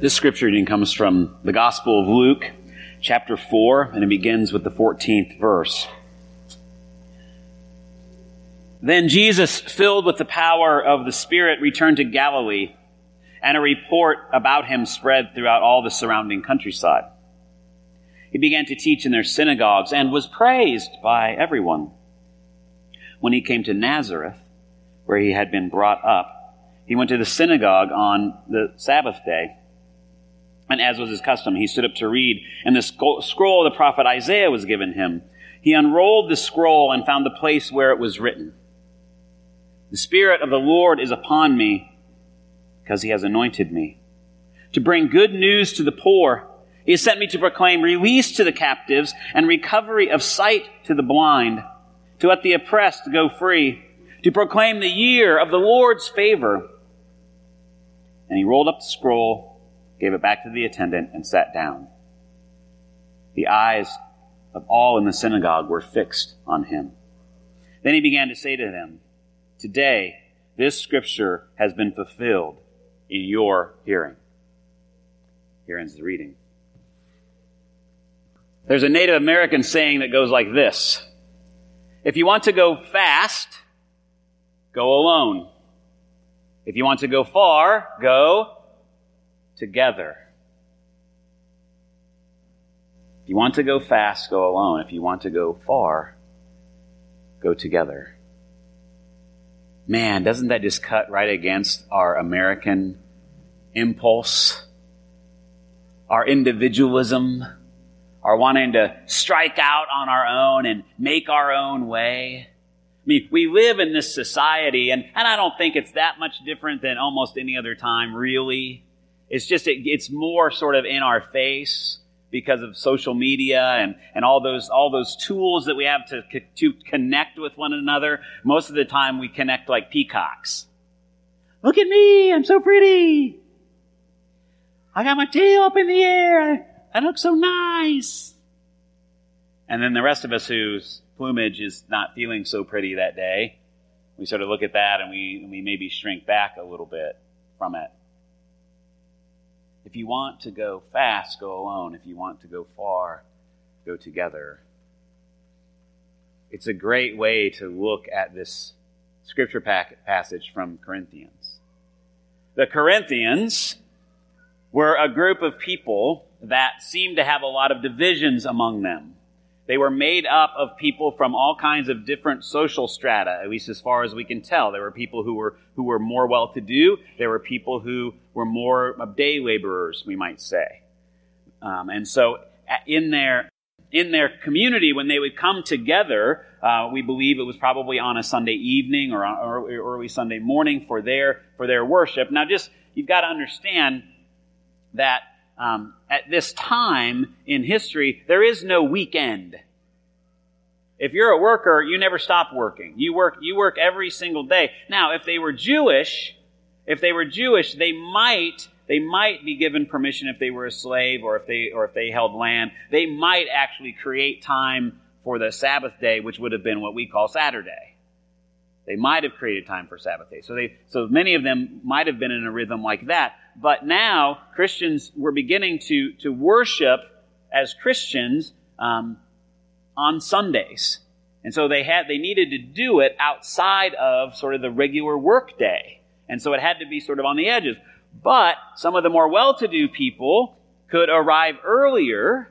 This scripture reading comes from the Gospel of Luke, chapter 4, and it begins with the 14th verse. Then Jesus, filled with the power of the Spirit, returned to Galilee, and a report about him spread throughout all the surrounding countryside. He began to teach in their synagogues and was praised by everyone. When he came to Nazareth, where he had been brought up, he went to the synagogue on the Sabbath day and as was his custom, he stood up to read, and the scroll of the prophet Isaiah was given him. He unrolled the scroll and found the place where it was written. The Spirit of the Lord is upon me, because he has anointed me. To bring good news to the poor, he has sent me to proclaim release to the captives and recovery of sight to the blind, to let the oppressed go free, to proclaim the year of the Lord's favor. And he rolled up the scroll gave it back to the attendant, and sat down. The eyes of all in the synagogue were fixed on him. Then he began to say to them, Today, this scripture has been fulfilled in your hearing. Here ends the reading. There's a Native American saying that goes like this If you want to go fast, go alone. If you want to go far, go together. If you want to go fast, go alone. If you want to go far, go together. Man, doesn't that just cut right against our American impulse? Our individualism? Our wanting to strike out on our own and make our own way? I mean, we live in this society, and, and I don't think it's that much different than almost any other time, really. It's just, it, it's more sort of in our face because of social media and, and all those, all those tools that we have to, to connect with one another. Most of the time we connect like peacocks. Look at me, I'm so pretty. I got my tail up in the air. I look so nice. And then the rest of us whose plumage is not feeling so pretty that day, we sort of look at that and we, we maybe shrink back a little bit from it. If you want to go fast, go alone. If you want to go far, go together. It's a great way to look at this scripture passage from Corinthians. The Corinthians were a group of people that seemed to have a lot of divisions among them. They were made up of people from all kinds of different social strata, at least as far as we can tell. There were people who were, who were more well to do. There were people who were more day laborers, we might say. Um, and so in their, in their community, when they would come together, uh, we believe it was probably on a Sunday evening or, or early Sunday morning for their, for their worship. Now just, you've got to understand that um, at this time in history, there is no weekend. If you're a worker, you never stop working. You work, you work every single day. Now, if they were Jewish, if they were Jewish, they might, they might be given permission if they were a slave or if they, or if they held land. They might actually create time for the Sabbath day, which would have been what we call Saturday. They might have created time for Sabbath day. So they, so many of them might have been in a rhythm like that. But now Christians were beginning to, to worship as Christians um, on Sundays. And so they had, they needed to do it outside of sort of the regular work day. And so it had to be sort of on the edges. But some of the more well-to-do people could arrive earlier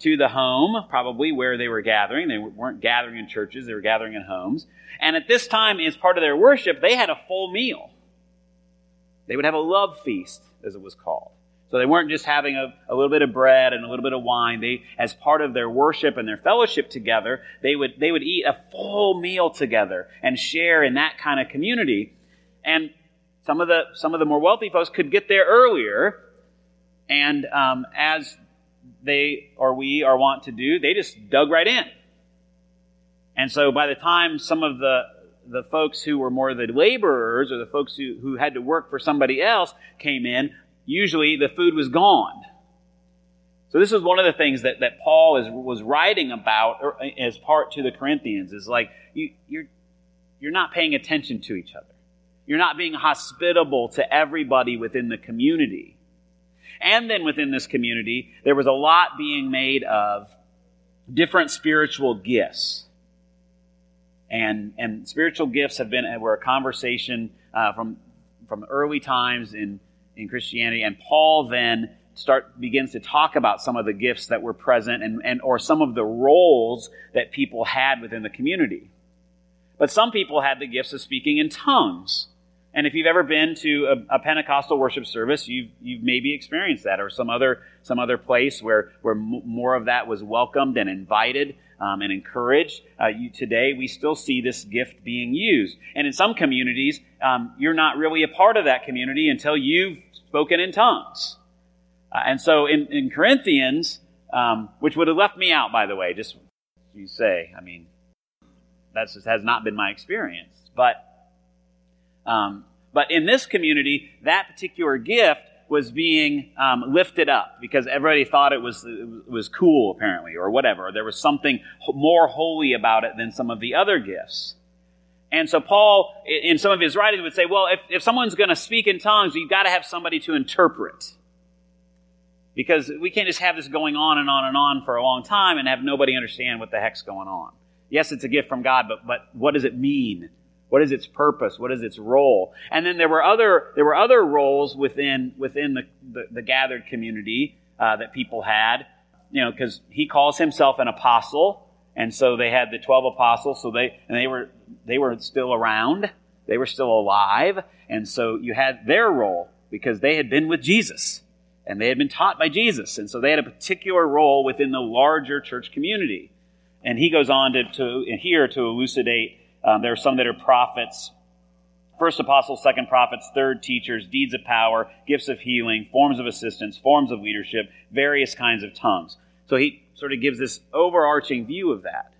to the home, probably where they were gathering. They weren't gathering in churches, they were gathering in homes. And at this time, as part of their worship, they had a full meal. They would have a love feast, as it was called. So they weren't just having a, a, little bit of bread and a little bit of wine. They, as part of their worship and their fellowship together, they would, they would eat a full meal together and share in that kind of community. And some of the, some of the more wealthy folks could get there earlier. And um, as they or we are want to do, they just dug right in. And so by the time some of the the folks who were more the laborers or the folks who, who had to work for somebody else came in, usually the food was gone. So this is one of the things that, that Paul is, was writing about as part to the Corinthians is like you, you're you're not paying attention to each other. You're not being hospitable to everybody within the community. And then within this community, there was a lot being made of different spiritual gifts. And, and spiritual gifts have been, were a conversation uh, from, from early times in, in Christianity. And Paul then start begins to talk about some of the gifts that were present and, and or some of the roles that people had within the community. But some people had the gifts of speaking in tongues. And if you've ever been to a, a, Pentecostal worship service, you've, you've maybe experienced that, or some other some other place where where m- more of that was welcomed and invited um, and encouraged. Uh, you, today, we still see this gift being used, and in some communities, um, you're not really a part of that community until you've spoken in tongues. Uh, and so, in, in Corinthians, um, which would have left me out, by the way, just you say, I mean, that has not been my experience, but um, but in this community, that particular gift was being um, lifted up because everybody thought it was it was cool, apparently, or whatever. There was something more holy about it than some of the other gifts. And so Paul, in some of his writings, would say, well, if, if someone's going to speak in tongues, you've got to have somebody to interpret. Because we can't just have this going on and on and on for a long time and have nobody understand what the heck's going on. Yes, it's a gift from God, but, but what does it mean? What is its purpose? What is its role? And then there were other there were other roles within within the the, the gathered community uh, that people had. You know, because he calls himself an apostle, and so they had the twelve apostles. So they and they were they were still around. They were still alive, and so you had their role because they had been with Jesus and they had been taught by Jesus, and so they had a particular role within the larger church community. And he goes on to, to here to elucidate um, there are some that are prophets, first apostles, second prophets, third teachers, deeds of power, gifts of healing, forms of assistance, forms of leadership, various kinds of tongues. So he sort of gives this overarching view of that.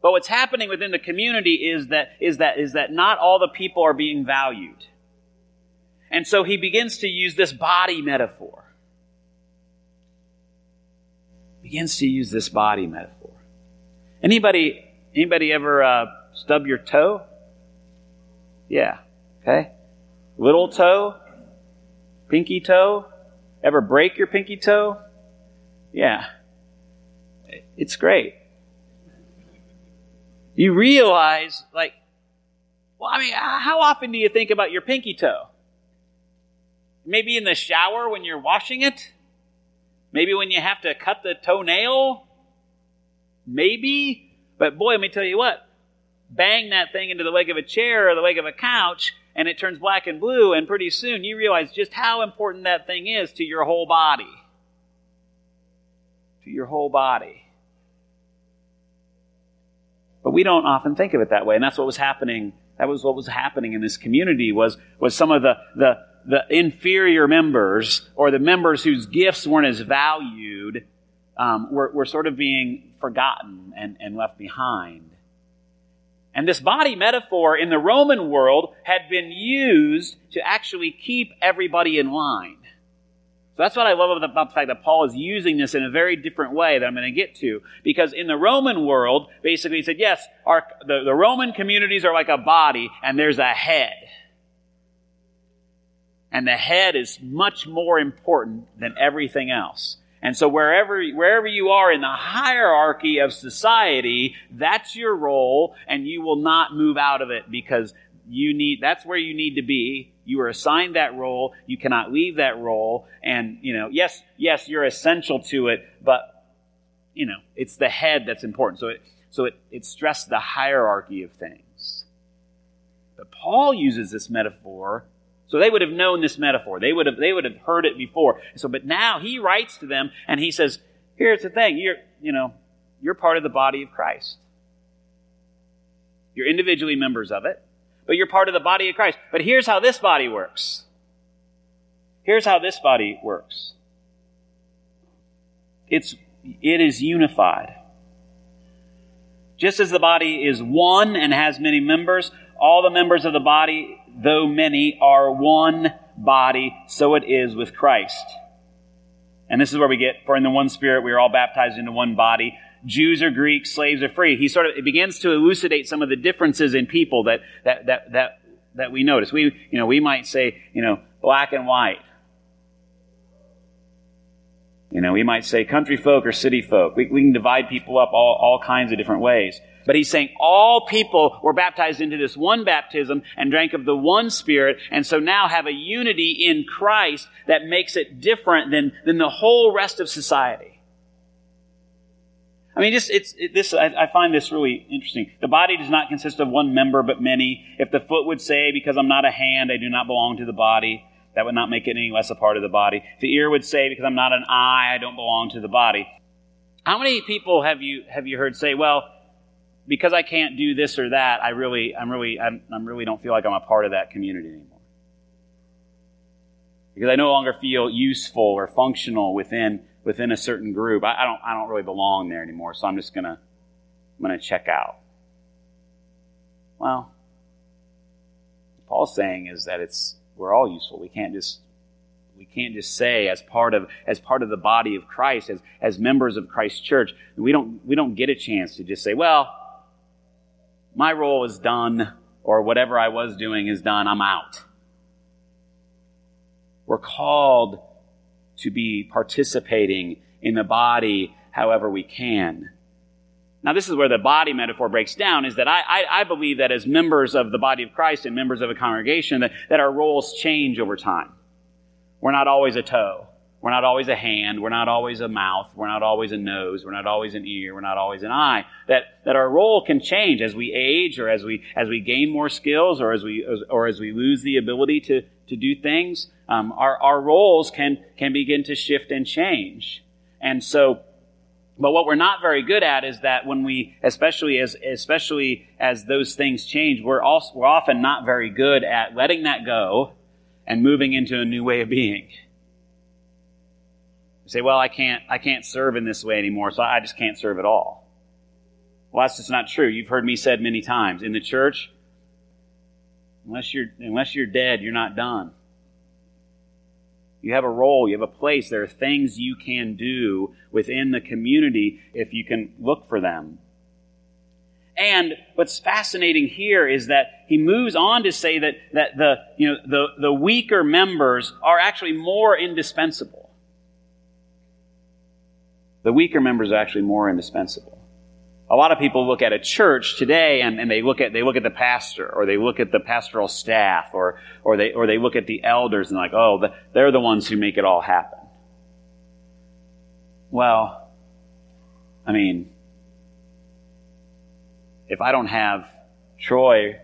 But what's happening within the community is that, is that, is that not all the people are being valued. And so he begins to use this body metaphor. Begins to use this body metaphor. Anybody, anybody ever uh, Stub your toe? Yeah. Okay. Little toe? Pinky toe? Ever break your pinky toe? Yeah. It's great. You realize, like, well, I mean, uh, how often do you think about your pinky toe? Maybe in the shower when you're washing it? Maybe when you have to cut the toenail? Maybe. But boy, let me tell you what, bang that thing into the leg of a chair or the leg of a couch and it turns black and blue, and pretty soon you realize just how important that thing is to your whole body. To your whole body. But we don't often think of it that way, and that's what was happening. That was what was happening in this community was, was some of the, the, the inferior members or the members whose gifts weren't as valued um, were, were sort of being forgotten and, and left behind. And this body metaphor in the Roman world had been used to actually keep everybody in line. So that's what I love about the fact that Paul is using this in a very different way that I'm going to get to. Because in the Roman world, basically he said, yes, our, the, the Roman communities are like a body and there's a head. And the head is much more important than everything else. And so wherever, wherever you are in the hierarchy of society, that's your role and you will not move out of it because you need, that's where you need to be. You are assigned that role. You cannot leave that role. And, you know, yes, yes, you're essential to it, but, you know, it's the head that's important. So it, so it, it stressed the hierarchy of things. But Paul uses this metaphor so they would have known this metaphor. They would have, they would have heard it before. So, but now he writes to them and he says, here's the thing. You're, you know, you're part of the body of Christ. You're individually members of it, but you're part of the body of Christ. But here's how this body works. Here's how this body works. It's, it is unified. Just as the body is one and has many members, all the members of the body though many are one body, so it is with Christ. And this is where we get, for in the one spirit we are all baptized into one body. Jews or Greeks, slaves or free. He sort of, it begins to elucidate some of the differences in people that, that, that, that, that we notice. We, you know, we might say, you know, black and white. You know, we might say country folk or city folk. We, we can divide people up all, all kinds of different ways. But he's saying all people were baptized into this one baptism and drank of the one Spirit, and so now have a unity in Christ that makes it different than, than the whole rest of society. I mean, just it's it, this. I, I, find this really interesting. The body does not consist of one member, but many. If the foot would say, "Because I'm not a hand, I do not belong to the body," that would not make it any less a part of the body. If the ear would say, "Because I'm not an eye, I don't belong to the body." How many people have you have you heard say, "Well, because I can't do this or that, I really, I'm really, I'm, I'm really don't feel like I'm a part of that community anymore." Because I no longer feel useful or functional within within a certain group. I, I don't I don't really belong there anymore, so I'm just gonna I'm gonna check out. Well, Paul's saying is that it's we're all useful. We can't just we can't just say as part of as part of the body of Christ, as as members of Christ's church, we don't we don't get a chance to just say, well, my role is done, or whatever I was doing is done, I'm out. We're called to be participating in the body however we can. Now, this is where the body metaphor breaks down, is that I, I, I, believe that as members of the body of Christ and members of a congregation, that, that our roles change over time. We're not always a toe. We're not always a hand. We're not always a mouth. We're not always a nose. We're not always an ear. We're not always an eye. That, that our role can change as we age or as we, as we gain more skills or as we, or as we lose the ability to, to do things. Um, our, our roles can, can begin to shift and change. And so, but what we're not very good at is that when we, especially as, especially as those things change, we're also, we're often not very good at letting that go and moving into a new way of being. Say, well, I can't, I can't serve in this way anymore, so I just can't serve at all. Well, that's just not true. You've heard me said many times. In the church, unless you're, unless you're dead, you're not done. You have a role, you have a place. There are things you can do within the community if you can look for them. And what's fascinating here is that he moves on to say that, that the, you know, the, the weaker members are actually more indispensable the weaker members are actually more indispensable. A lot of people look at a church today and, and they look at they look at the pastor or they look at the pastoral staff or or they or they look at the elders and like, oh, the, they're the ones who make it all happen. Well, I mean, if I don't have Troy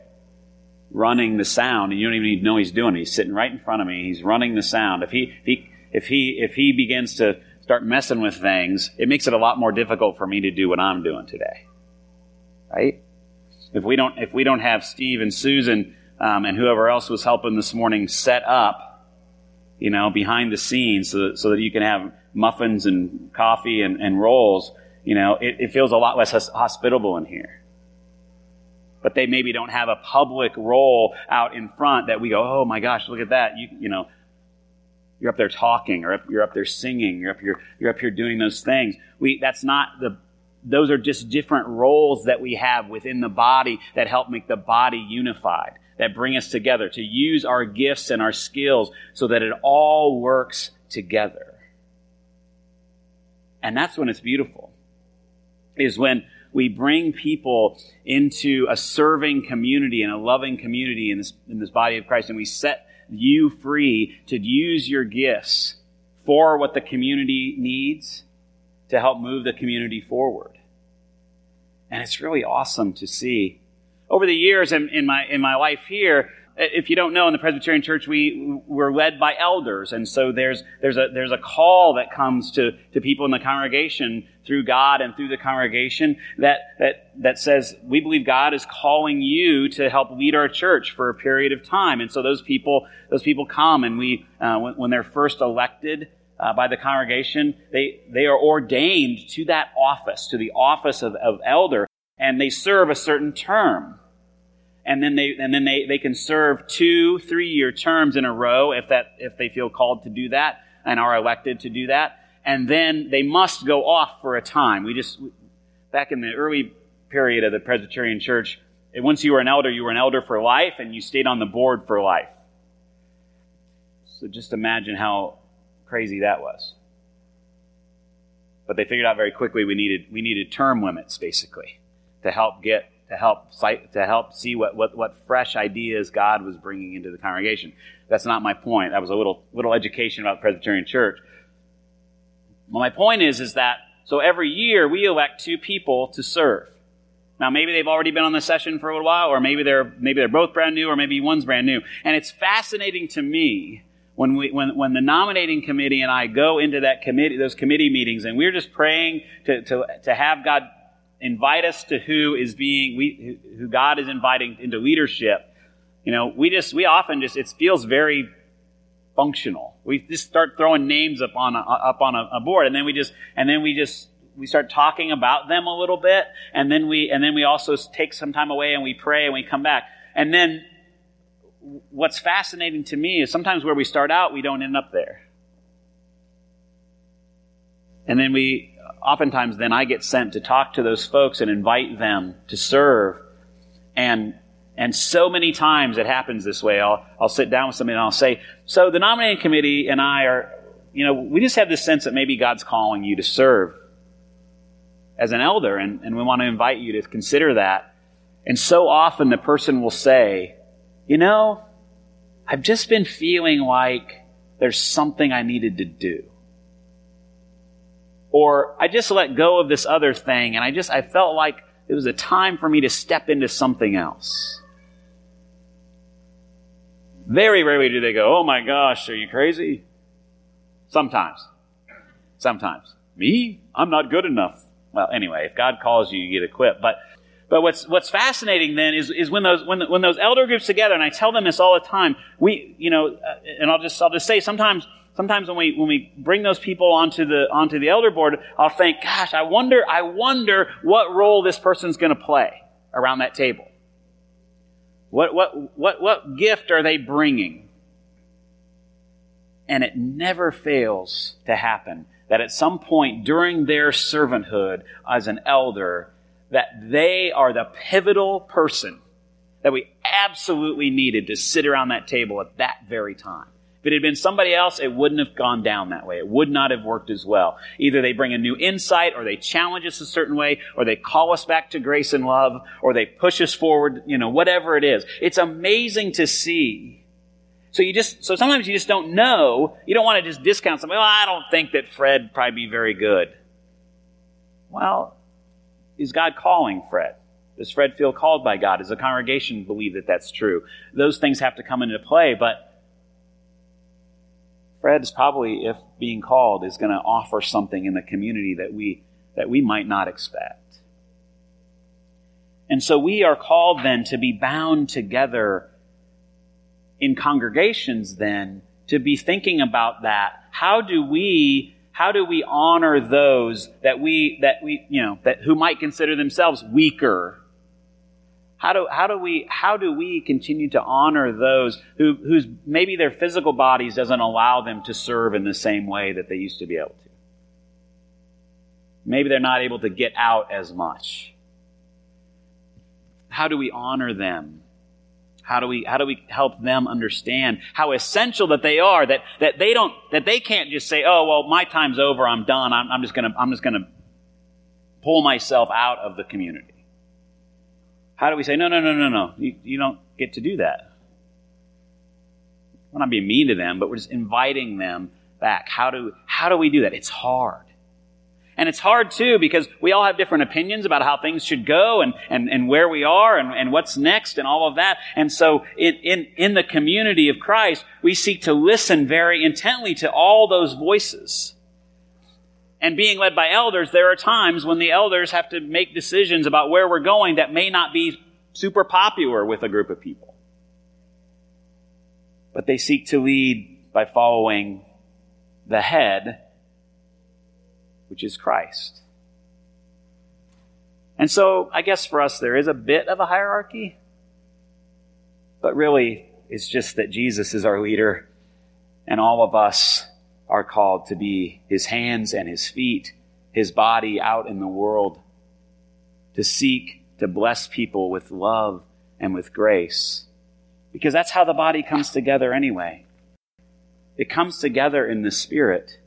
running the sound, and you don't even know he's doing it, he's sitting right in front of me, he's running the sound. If he if he if he if he begins to start messing with things, it makes it a lot more difficult for me to do what I'm doing today. Right? If we don't, if we don't have Steve and Susan um, and whoever else was helping this morning set up, you know, behind the scenes so that, so that you can have muffins and coffee and, and rolls, you know, it, it feels a lot less hospitable in here but they maybe don't have a public role out in front that we go, oh my gosh, look at that. You, you know, you're up there talking, or you're up there singing, you're up here, you're up here doing those things. We, that's not the, those are just different roles that we have within the body that help make the body unified, that bring us together, to use our gifts and our skills so that it all works together. And that's when it's beautiful, is when we bring people into a serving community and a loving community in this, in this body of Christ, and we set you free to use your gifts for what the community needs to help move the community forward. And it's really awesome to see. Over the years in, in my, in my life here, if you don't know, in the Presbyterian Church, we we're led by elders, and so there's there's a there's a call that comes to to people in the congregation through God and through the congregation that that that says we believe God is calling you to help lead our church for a period of time, and so those people those people come, and we uh, when, when, they're first elected. Uh, by the congregation, they they are ordained to that office, to the office of, of elder, and they serve a certain term and then they and then they, they can serve two three year terms in a row if that if they feel called to do that and are elected to do that. And then they must go off for a time. We just back in the early period of the presbyterian church eh, once you were an elder you were an elder for life and you stayed on the board for life. So just imagine how crazy that was. But they figured out very quickly we needed we needed term limits basically to help get to help to help see what, what, what fresh ideas God was bringing into the congregation. That's not my point. That was a little little education about the Presbyterian Church. Well, my point is is that so every year we elect two people to serve. Now maybe they've already been on the session for a little while, or maybe they're maybe they're both brand new, or maybe one's brand new. And it's fascinating to me when we when when the nominating committee and I go into that committee those committee meetings and we're just praying to to to have God invite us to who is being we who God is inviting into leadership. You know, we just we often just it feels very functional. We just start throwing names up on a, up on a, a board, and then we just and then we just we start talking about them a little bit, and then we and then we also take some time away and we pray and we come back, and then what's fascinating to me is sometimes where we start out we don't end up there, and then we oftentimes then I get sent to talk to those folks and invite them to serve. And, and so many times it happens this way. I'll, I'll sit down with somebody and I'll say, so the nominating committee and I are, you know, we just have this sense that maybe God's calling you to serve as an elder and, and we want to invite you to consider that. And so often the person will say, you know, I've just been feeling like there's something I needed to do. Or I just let go of this other thing and I just, I felt like it was a time for me to step into something else. Very rarely do they go, oh my gosh, are you crazy? Sometimes. Sometimes. Me? I'm not good enough. Well, anyway, if God calls you, you get equipped. But, but what's, what's fascinating then is, is when those, when, when those elder groups together, and I tell them this all the time, we, you know, uh, and I'll just, I'll just say sometimes sometimes when we when we bring those people onto the onto the elder board, I'll think, gosh, I wonder, I wonder what role this person's going to play around that table. What what what what gift are they bringing? And it never fails to happen that at some point during their servanthood as an elder, that they are the pivotal person that we absolutely needed to sit around that table at that very time. If it had been somebody else, it wouldn't have gone down that way. It would not have worked as well. Either they bring a new insight, or they challenge us a certain way, or they call us back to grace and love, or they push us forward, you know, whatever it is. It's amazing to see. So you just, so sometimes you just don't know. You don't want to just discount somebody. Well, I don't think that Fred probably be very good. Well, is God calling Fred? Does Fred feel called by God? Does the congregation believe that that's true? Those things have to come into play, but Fred's probably, if being called, is going to offer something in the community that we, that we might not expect. And so we are called then to be bound together in congregations then to be thinking about that. How do we how do we honor those that we that we you know that who might consider themselves weaker how do, how do we, how do we continue to honor those who, whose maybe their physical bodies doesn't allow them to serve in the same way that they used to be able to? Maybe they're not able to get out as much. How do we honor them? How do we, how do we help them understand how essential that they are, that, that they don't, that they can't just say, oh, well, my time's over, I'm done, I'm, I'm just gonna, I'm just gonna pull myself out of the community. How do we say, no, no, no, no, no, you, you don't get to do that? We're not being mean to them, but we're just inviting them back. How do, how do we do that? It's hard. And it's hard too because we all have different opinions about how things should go and, and, and where we are and, and what's next and all of that. And so in, in, in the community of Christ, we seek to listen very intently to all those voices and being led by elders, there are times when the elders have to make decisions about where we're going that may not be super popular with a group of people. But they seek to lead by following the head, which is Christ. And so I guess for us there is a bit of a hierarchy, but really it's just that Jesus is our leader and all of us are called to be his hands and his feet, his body out in the world, to seek to bless people with love and with grace. Because that's how the body comes together anyway. It comes together in the Spirit.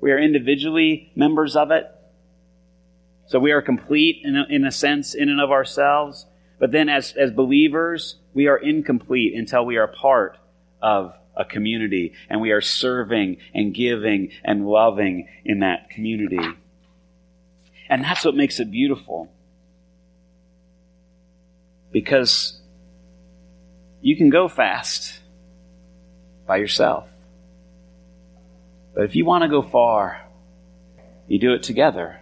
We are individually members of it. So we are complete in a, in a sense in and of ourselves. But then as, as believers, we are incomplete until we are part of a community and we are serving and giving and loving in that community. And that's what makes it beautiful. Because you can go fast by yourself. But if you want to go far, you do it together.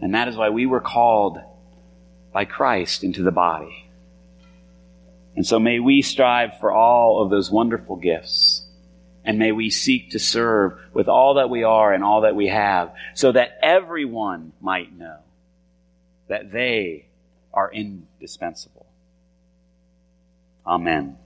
And that is why we were called by Christ into the body. And so may we strive for all of those wonderful gifts. And may we seek to serve with all that we are and all that we have so that everyone might know that they are indispensable. Amen.